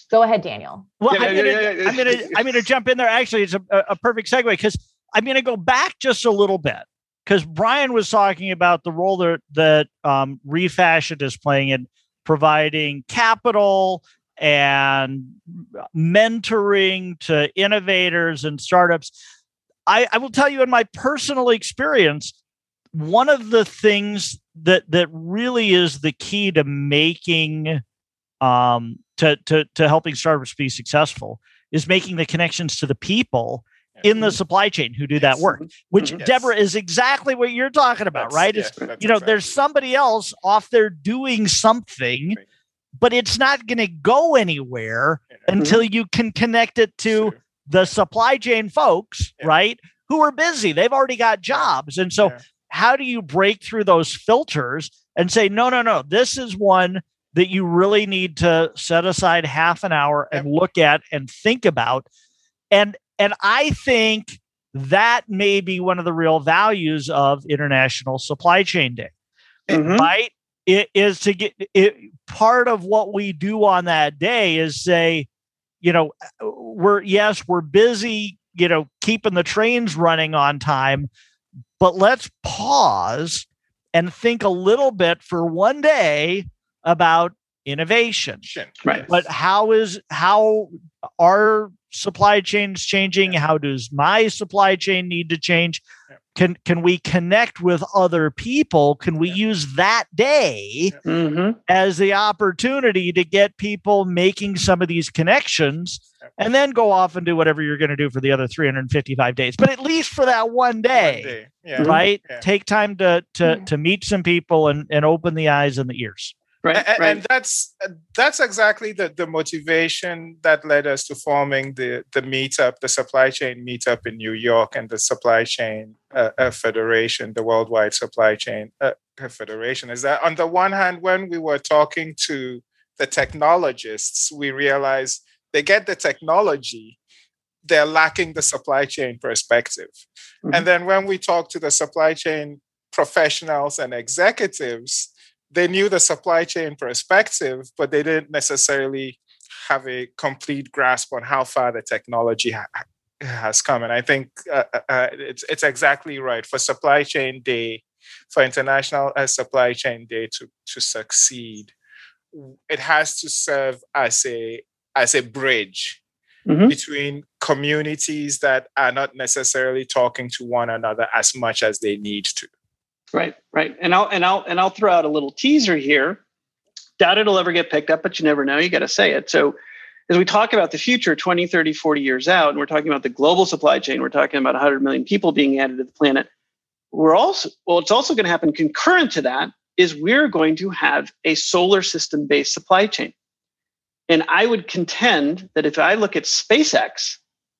Go ahead, Daniel. Well, yeah, I'm, gonna, yeah, yeah, I'm, gonna, I'm gonna jump in there. Actually, it's a, a perfect segue because I'm gonna go back just a little bit because Brian was talking about the role that that um, Refashion is playing in providing capital and mentoring to innovators and startups. I, I will tell you in my personal experience, one of the things that that really is the key to making um, to, to, to helping startups be successful is making the connections to the people in the supply chain who do that work, which mm-hmm. yes. Deborah is exactly what you're talking about, that's, right? Yeah, is you know, exactly. there's somebody else off there doing something, right. but it's not going to go anywhere yeah. until you can connect it to sure. the supply chain folks, yeah. right? Who are busy. They've already got jobs. And so how do you break through those filters and say, no, no, no, this is one that you really need to set aside half an hour and look at and think about. And and i think that may be one of the real values of international supply chain day mm-hmm. right? It is to get it part of what we do on that day is say you know we're yes we're busy you know keeping the trains running on time but let's pause and think a little bit for one day about innovation. Right. But how is how our supply chains changing? How does my supply chain need to change? Can can we connect with other people? Can we use that day Mm-hmm. as the opportunity to get people making some of these connections and then go off and do whatever you're going to do for the other 355 days. But at least for that one day, One day. Yeah. right? Yeah. Take time to to Yeah. to meet some people and and open the eyes and the ears. Right. and, right. and that's that's exactly the, the motivation that led us to forming the the meetup, the supply chain meetup in New York, and the supply chain uh, uh, federation, the worldwide supply chain uh, federation. Is that on the one hand, when we were talking to the technologists, we realized they get the technology, they're lacking the supply chain perspective. Mhm. And then when we talk to the supply chain professionals and executives, they knew the supply chain perspective, but they didn't necessarily have a complete grasp on how far the technology ha- has come. And I think uh, uh, uh, it's it's exactly right for supply chain day, for international uh, supply chain day to to succeed. It has to serve as a as a bridge Mhm. between communities that are not necessarily talking to one another as much as they need to. Right, right. And I'll and I'll and I'll throw out a little teaser here. Doubt it'll ever get picked up, but you never know. You got to say it. So as we talk about the future 20, 30, 40 years out, and we're talking about the global supply chain, we're talking about 100 million people being added to the planet. We're also well, it's also going to happen concurrent to that is we're going to have a solar system based supply chain. And I would contend that if I look at SpaceX,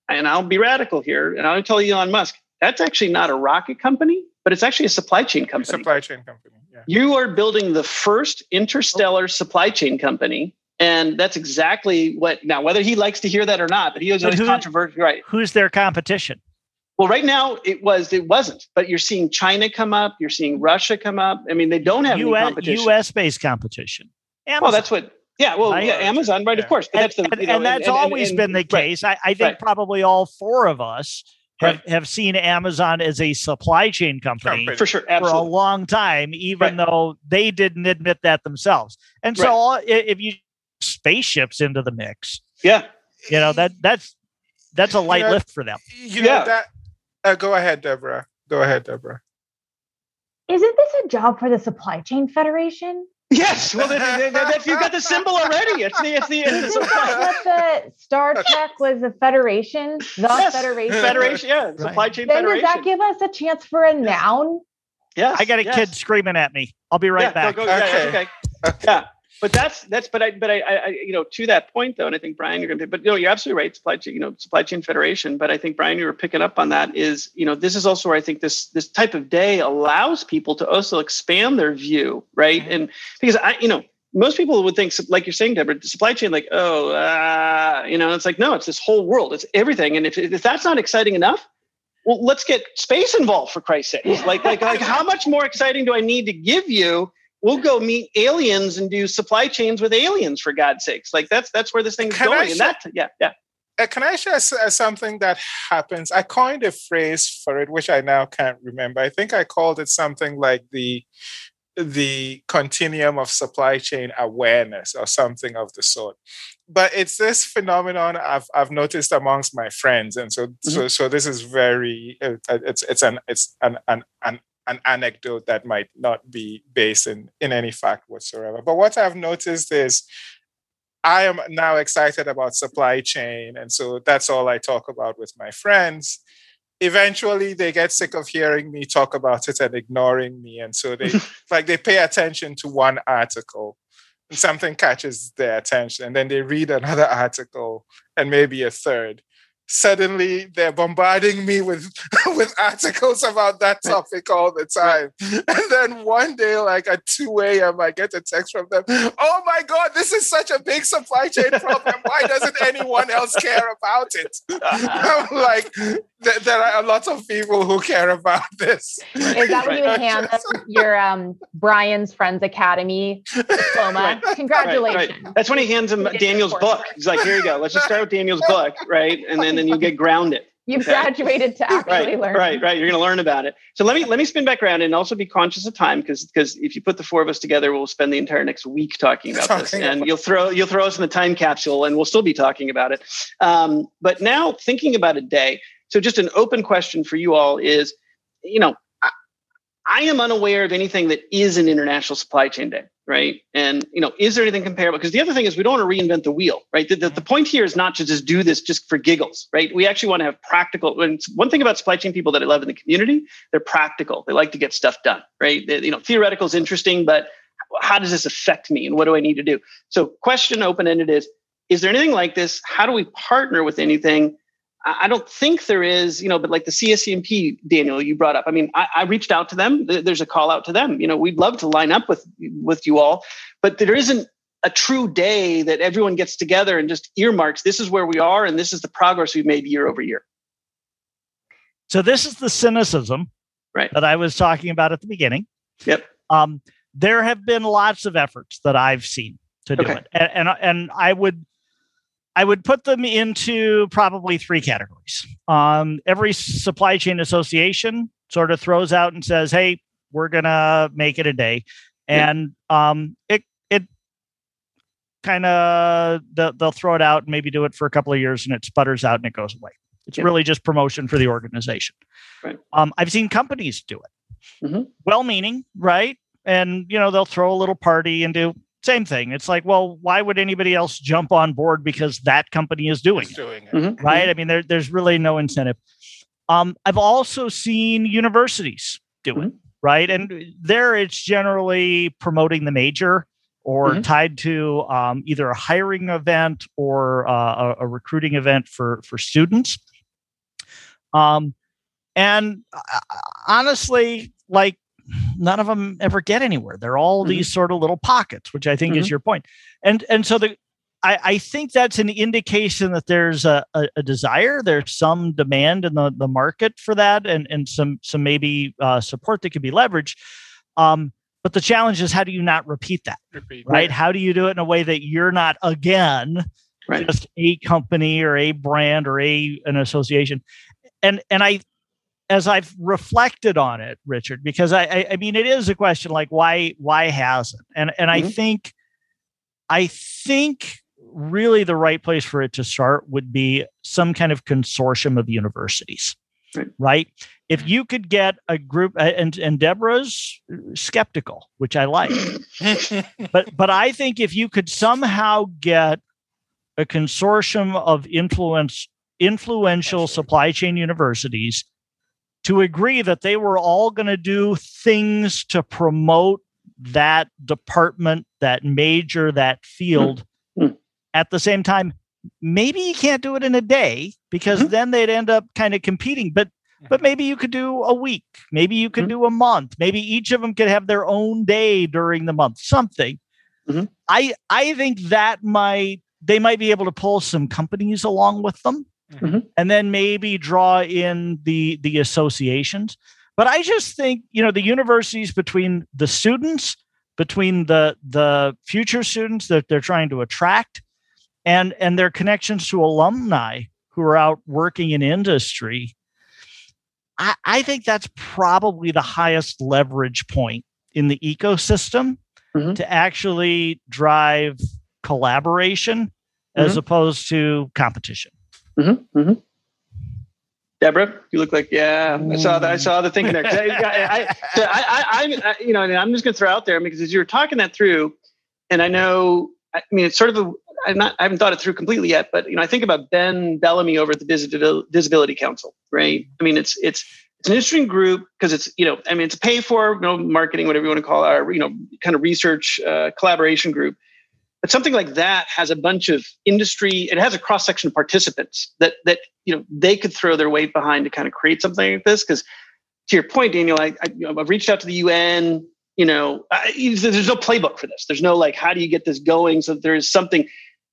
and I'll be radical here, and I'll tell Elon Musk, that's actually not a rocket company, but it's actually a supply chain company. Supply chain company. Yeah. You are building the first interstellar oh. supply chain company. And that's exactly what now, whether he likes to hear that or not, but he was always who- controversial. Right. Who's their competition? Well, right now it was, it wasn't, but you're seeing China come up, you're seeing Russia come up. I mean, they don't have any US, competition. US based competition. Amazon. well, that's what, yeah, well, Right? yeah, Amazon, right, of course. But and, that's the, and- you know, and that's always and- been the right. case. I, I think Right. probably all four of us have, Right. have seen Amazon as a supply chain company Company. For sure. for a long time, even though they didn't admit that themselves. And so Right. all- if you spaceships into the mix, Yeah. you know that that's that's a light Yeah. lift for them. You know Yeah. that. Uh, go ahead, Deborah. Go ahead, Deborah. Isn't this a job for the Supply Chain Federation? Yes. Well, that, that, that, you've got the symbol already. It's the, it's the, it's the Isn't that what the Star Trek was a federation? The Yes. Federation. Federation. Yeah. Supply chain Then does that give us a chance for a noun? yes. I got a yes. kid screaming at me. I'll be right yeah, back. Go, go, Okay. okay. Okay. Yeah, but that's that's but I but I, I you know to that point though, and I think Brian you're going to be, but you know you're absolutely right. Supply chain you know supply chain federation, but I think Brian you were picking up on that is you know this is also where I think this this type of day allows people to also expand their view, right? And because I you know most people would think like you're saying Deborah supply chain like oh uh, you know it's like no it's this whole world it's everything and if if that's not exciting enough well, let's get space involved for Christ's sake. Like, like, like, how much more exciting do I need to give you? We'll go meet aliens and do supply chains with aliens for God's sakes. Like, that's that's where this thing's Can going. And that, yeah, yeah. Uh, can I share uh, something that happens? I coined a phrase for it, which I now can't remember. I think I called it something like the the continuum of supply chain awareness or something of the sort. But it's this phenomenon I've I've noticed amongst my friends, and so so so this is very uh, uh, it's it's an it's an an an an anecdote that might not be based in, in any fact whatsoever. But what I've noticed is I am now excited about supply chain. And so that's all I talk about with my friends. Eventually they get sick of hearing me talk about it and ignoring me. And so they like they pay attention to one article and something catches their attention. And then they read another article and maybe a third. Suddenly they're bombarding me with with articles about that topic all the time. And then one day, like at 2 a.m., I get a text from them. Oh my God, this is such a big supply chain problem. Why doesn't anyone else care about it? I'm like, th- there are a lot of people who care about this. Is that when you Right. hand them your um, Brian's Friends Academy diploma? Right. Congratulations. That's when he hands him Daniel's book. He's like, here you go. Let's just start with Daniel's book, right? And then, then you get grounded. You've okay. graduated to actually right, learn. Right, right. You're going to learn about it. So let me let me spin back around and also be conscious of time because because if you put the four of us together, we'll spend the entire next week talking about talking this, and about you'll throw you'll throw us in the time capsule, and we'll still be talking about it. Um, but now thinking about a day. So just an open question for you all is, you know, I am unaware of anything that is an international supply chain day, right? And you know, is there anything comparable? Because the other thing is we don't want to reinvent the wheel, right? The, the, the, mm-hmm. point here is not to just do this just for giggles, right? We actually want to have practical. And one thing about supply chain people that I love in the community, they're practical. They like to get stuff done, right? They, you know, theoretical is interesting, but how does this affect me, and what do I need to do? So, question open ended is: Is there anything like this? How do we partner with anything? I don't think there is, you know, but like the CSCMP, Daniel, you brought up. I mean, I, I, reached out to them. There's a call out to them. You know, we'd love to line up with with you all, but there isn't a true day that everyone gets together and just earmarks. This is where we are, and this is the progress we've made year over year. So this is the cynicism, right, that I was talking about at the beginning. Yep. Um, there have been lots of efforts that I've seen to do okay. it, and, and and I would I would put them into probably three categories. Um, every supply chain association sort of throws out and says, "Hey, we're gonna make it a day," and um, it it kind of they'll, they'll, throw it out and maybe do it for a couple of years and it sputters out and it goes away. It's yeah. really just promotion for the organization. Right. Um, I've seen companies do it, mm-hmm. well-meaning, right? And you know they'll throw a little party and do same thing. It's like, well, why would anybody else jump on board because that company is doing, it, doing it, mm-hmm. right? I mean, there, there's really no incentive. Um, I've also seen universities do mm-hmm. it, right? And there, it's generally promoting the major or mm-hmm. tied to um, either a hiring event or uh, a, a, recruiting event for for students. Um, and uh, honestly, like none of them ever get anywhere. They're all mm-hmm. these sort of little pockets, which I think mm-hmm. is your point. And and so the I, I think that's an indication that there's a, a, a, desire, there's some demand in the, the market for that, and and some some maybe uh, support that could be leveraged. Um, but the challenge is how do you not repeat that, repeat, right? How do you do it in a way that you're not again right. just a company or a brand or a an association? And and I as I've reflected on it, Richard, because I, I, I, mean, it is a question like why, why hasn't? And and mm-hmm. I think, I think really the right place for it to start would be some kind of consortium of universities, right? right? If you could get a group, and and Deborah's skeptical, which I like, but but I think if you could somehow get a consortium of influence influential supply chain universities to agree that they were all going to do things to promote that department, that major, that field mm-hmm. at the same time. Maybe you can't do it in a day because mm-hmm. then they'd end up kind of competing. But but maybe you could do a week. Maybe you could mm-hmm. do a month. Maybe each of them could have their own day during the month. Something. Mm-hmm. I I think that might they might be able to pull some companies along with them mm-hmm. and then maybe draw in the the associations. But I just think you know the universities between the students, between the the future students that they're trying to attract, and and their connections to alumni who are out working in industry. I, I think that's probably the highest leverage point in the ecosystem mm-hmm. to actually drive collaboration as mm-hmm. opposed to competition. Mm-hmm, mm-hmm. Deborah, you look like yeah. I saw that. I saw the thing there. I, I, I, I, you know, I'm just going to throw out there because as you were talking that through, and I know, I mean, it's sort of a. I'm not. I haven't thought it through completely yet, but you know, I think about Ben Bellamy over at the Disability Council, right? I mean, it's it's it's an interesting group because it's you know, I mean, it's a pay for you know, marketing, whatever you want to call it, or you know, kind of research uh, collaboration group. But something like that has a bunch of industry, it has a cross section of participants that that you know they could throw their weight behind to kind of create something like this. Because to your point, Daniel, I, I have reached out to the UN. You know, I, there's no playbook for this. There's no like, how do you get this going? So there is something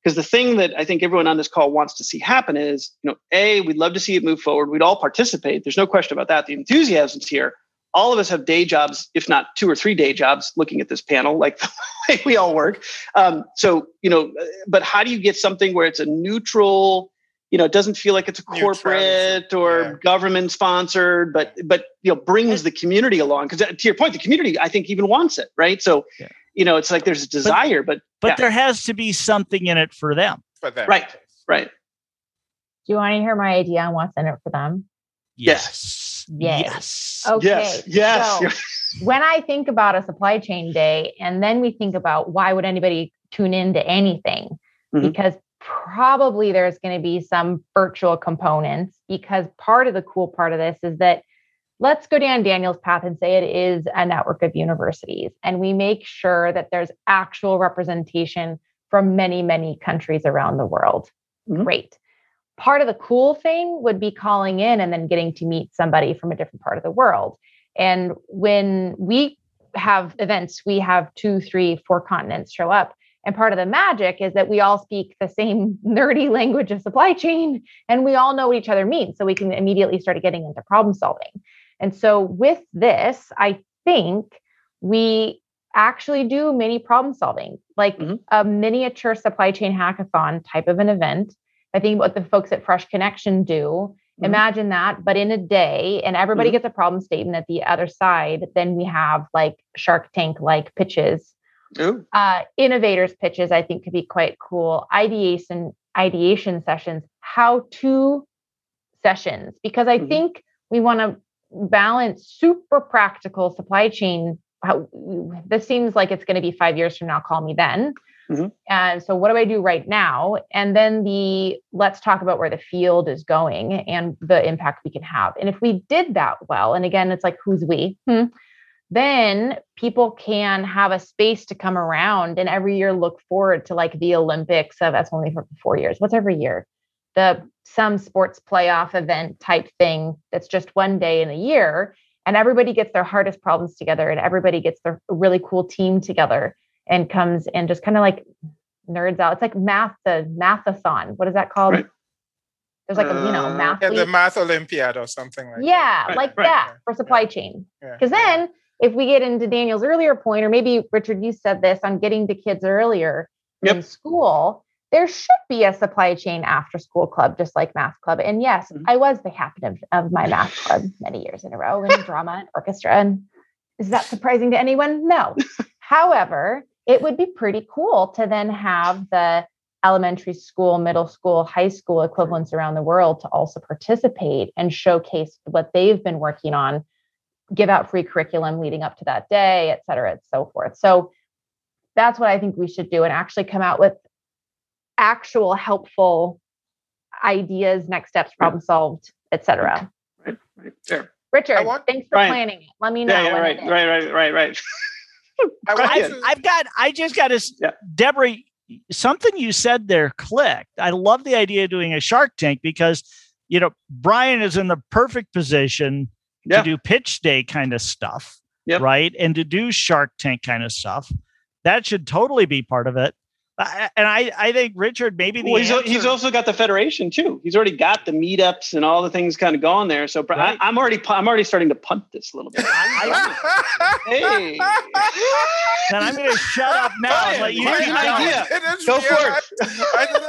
because the thing that I think everyone on this call wants to see happen is, you know, a we'd love to see it move forward. We'd all participate. There's no question about that. The enthusiasm's here all of us have day jobs, if not two or three day jobs, looking at this panel, like the way we all work. Um, so, you know, but how do you get something where it's a neutral, you know, it doesn't feel like it's a corporate or yeah. government sponsored, but but you know, brings the community along. Because uh, to your point, the community I think even wants it, right? So, yeah. you know, it's like there's a desire, but but, but there has to be something in it for them. For them, right? Right. Do you want to hear my idea on what's in it for them? Yes. Yes. Okay. Yes. Okay. Yes. So when I think about a supply chain day, and then we think about why would anybody tune into anything? Mm-hmm. Because probably there's going to be some virtual components. Because part of the cool part of this is that let's go down Daniel's path and say it is a network of universities, and we make sure that there's actual representation from many, many countries around the world. Mm-hmm. Great part of the cool thing would be calling in and then getting to meet somebody from a different part of the world. And when we have events, we have two, three, four continents show up. And part of the magic is that we all speak the same nerdy language of supply chain and we all know what each other means. So we can immediately start getting into problem solving. And so with this, I think we actually do mini problem solving, like mm-hmm. a miniature supply chain hackathon type of an event I think what the folks at Fresh Connection do. Mm-hmm. Imagine that, but in a day, and everybody mm-hmm. gets a problem statement at the other side. Then we have like Shark Tank like pitches. Uh, innovators pitches, I think, could be quite cool. Ideation, ideation sessions, how to sessions, because I mm-hmm. think we want to balance super practical supply chain. How, this seems like it's going to be five years from now. Call me then. Mm-hmm. And so, what do I do right now? And then the let's talk about where the field is going and the impact we can have. And if we did that well, and again, it's like who's we? Hmm, then people can have a space to come around and every year look forward to like the Olympics of that's only for four years. What's every year? The some sports playoff event type thing that's just one day in a year. And everybody gets their hardest problems together and everybody gets their really cool team together and comes and just kind of like nerds out. It's like math, the mathathon. What is that called? Right. There's like a you know uh, math. Yeah, the math Olympiad or something like yeah, that. like right, that right, for supply chain. Because yeah, then if we get into Daniel's earlier point, or maybe Richard, you said this on getting to kids earlier yep. in school, there should be a supply chain after school club, just like math club. And yes, mm-hmm. I was the captain of, of my math club many years in a row in drama and orchestra. And is that surprising to anyone? No. However, it would be pretty cool to then have the elementary school, middle school, high school equivalents around the world to also participate and showcase what they've been working on, give out free curriculum leading up to that day, et cetera, and so forth. So that's what I think we should do and actually come out with actual helpful ideas, next steps, problem solved, et cetera. Right, right, there. Richard, want, thanks for planning it. Let me know. Yeah, yeah right, right, right, right, right. I've, I've, got, I just got to, yeah. Deborah, something you said there clicked. I love the idea of doing a Shark Tank because, you know, Brian is in the perfect position yeah. to do pitch day kind of stuff, yep. right? And to do Shark Tank kind of stuff. That should totally be part of it and I, I think Richard maybe well, he's, answer... he's also got the federation too. He's already got the meetups and all the things kind of going there. So right. I, am already I'm already starting to punt this a little bit. hey, then I'm going to shut up now Brian, and let you keep idea. Go for it.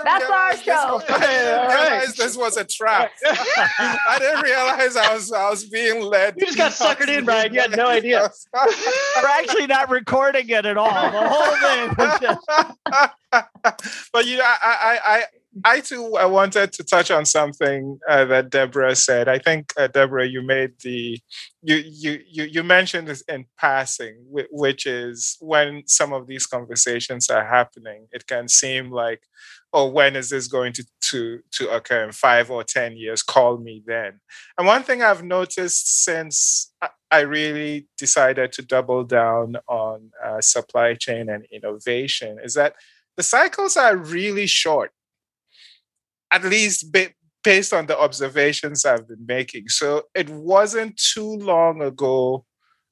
That's our show. I didn't realize this was a trap. I didn't realize I was I was being led. You just got suckered in, Brian. You had no idea. We're actually not recording it at all. The whole thing was just. But you know, I, I, I, I too, I wanted to touch on something uh, that Deborah said. I think uh, Deborah, you made the, you, you, you, you mentioned this in passing, which is when some of these conversations are happening, it can seem like, oh, when is this going to to to occur in five or ten years? Call me then. And one thing I've noticed since I really decided to double down on uh, supply chain and innovation is that the cycles are really short, at least based on the observations I've been making. So it wasn't too long ago,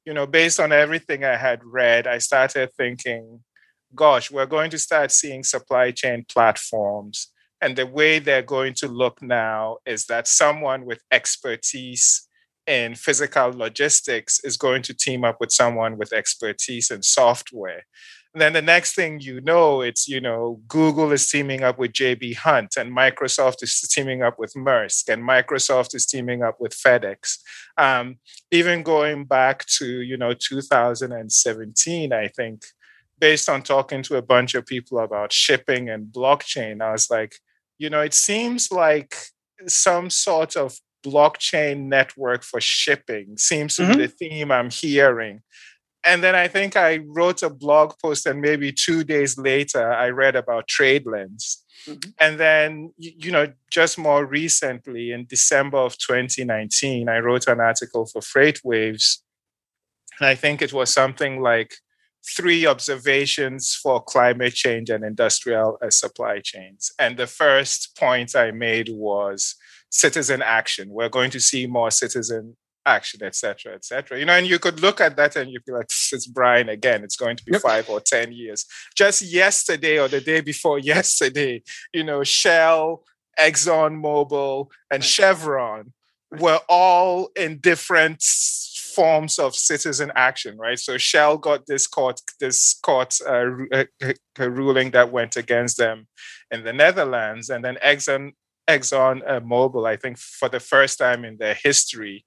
you know, based on everything I had read, I started thinking, gosh, we're going to start seeing supply chain platforms. And the way they're going to look now is that someone with expertise in physical logistics is going to team up with someone with expertise in software And then the next thing you know, it's, you know, Google is teaming up with JB Hunt and Microsoft is teaming up with Maersk and Microsoft is teaming up with FedEx. Um, even going back to, you know, 2017, I think, based on talking to a bunch of people about shipping and blockchain, I was like, you know, it seems like some sort of blockchain network for shipping seems to mm-hmm. be the theme I'm hearing and then I think I wrote a blog post, and maybe two days later, I read about TradeLens. Mm-hmm. And then, you know, just more recently, in December of 2019, I wrote an article for FreightWaves. And I think it was something like three observations for climate change and industrial uh, supply chains. And the first point I made was citizen action. We're going to see more citizen action, etc., etc. You know, and you could look at that and you'd be like, it's Brian again. It's going to be yep. five or ten years. Just yesterday or the day before yesterday, you know, Shell, Exxon Mobil, and Chevron were all in different forms of citizen action, right? So Shell got this court this court uh, uh, uh, ruling that went against them in the Netherlands, and then Exxon Exxon uh, Mobil, I think, for the first time in their history,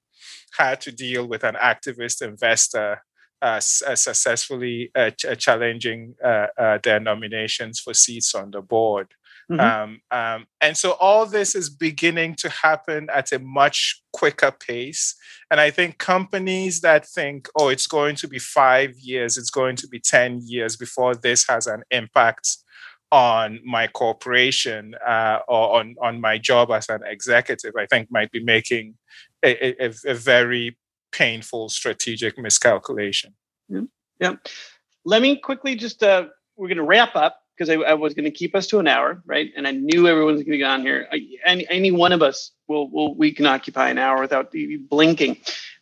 had to deal with an activist investor uh, uh, successfully uh, ch- uh, challenging uh, their nominations for seats on the board. Mm-hmm. Um, um, and so all this is beginning to happen at a much quicker pace. And I think companies that think, oh, it's going to be five years, it's going to be 10 years before this has an impact on my corporation uh, or on, on my job as an executive, I think might be making a, a, a very painful strategic miscalculation. Yeah. yeah. Let me quickly just, uh, we're going to wrap up because I, I, was going to keep us to an hour, right? And I knew everyone's going to get on here. I, any, any one of us will, will, we can occupy an hour without blinking.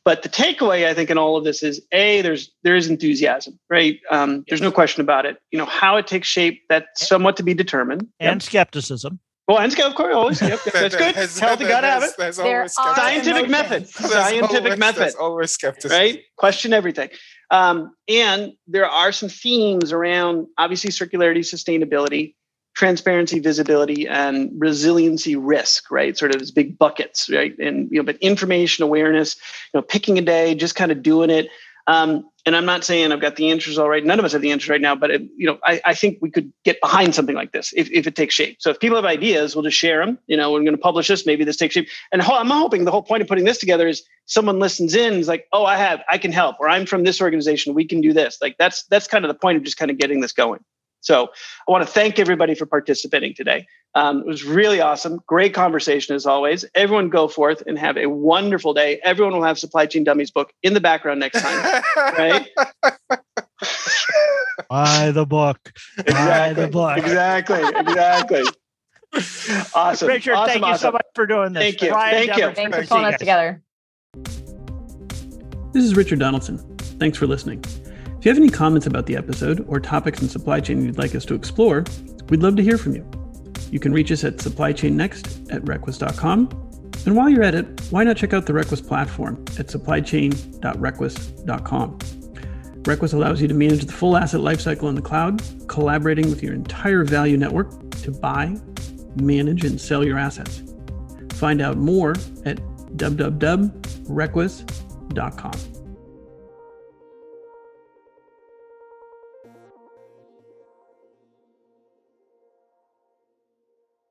But the takeaway, I think, in all of this is a there's there is enthusiasm, right? Um, there's no question about it. You know how it takes shape that's somewhat to be determined, and yep. skepticism. Well, and of course, always. Yep, that's good. Healthy, gotta have it. There's Scientific method. Scientific always, method. always skepticism. Right? Question everything. Um, and there are some themes around obviously circularity, sustainability, transparency, visibility, and resiliency risk, right? Sort of as big buckets, right? And you know, but information awareness, you know, picking a day, just kind of doing it. Um, and I'm not saying I've got the answers all right. None of us have the answers right now, but it, you know, I, I, think we could get behind something like this if, if it takes shape. So if people have ideas, we'll just share them. You know, we're going to publish this. Maybe this takes shape. And ho- I'm hoping the whole point of putting this together is someone listens in, is like, oh, I have, I can help, or I'm from this organization, we can do this. Like that's that's kind of the point of just kind of getting this going. So I want to thank everybody for participating today. Um, it was really awesome. Great conversation as always. Everyone go forth and have a wonderful day. Everyone will have Supply Chain Dummies book in the background next time, right? Buy the book. Exactly. Buy the book. Exactly. Exactly. Awesome. Richard, awesome, thank awesome. you so much for doing this. Thank you. Brian thank you. Thanks for pulling us together. This is Richard Donaldson. Thanks for listening. If you have any comments about the episode or topics in supply chain you'd like us to explore, we'd love to hear from you. You can reach us at supplychainnext at requis.com. And while you're at it, why not check out the Requis platform at supplychain.requis.com. Requis allows you to manage the full asset lifecycle in the cloud, collaborating with your entire value network to buy, manage, and sell your assets. Find out more at www.requis.com.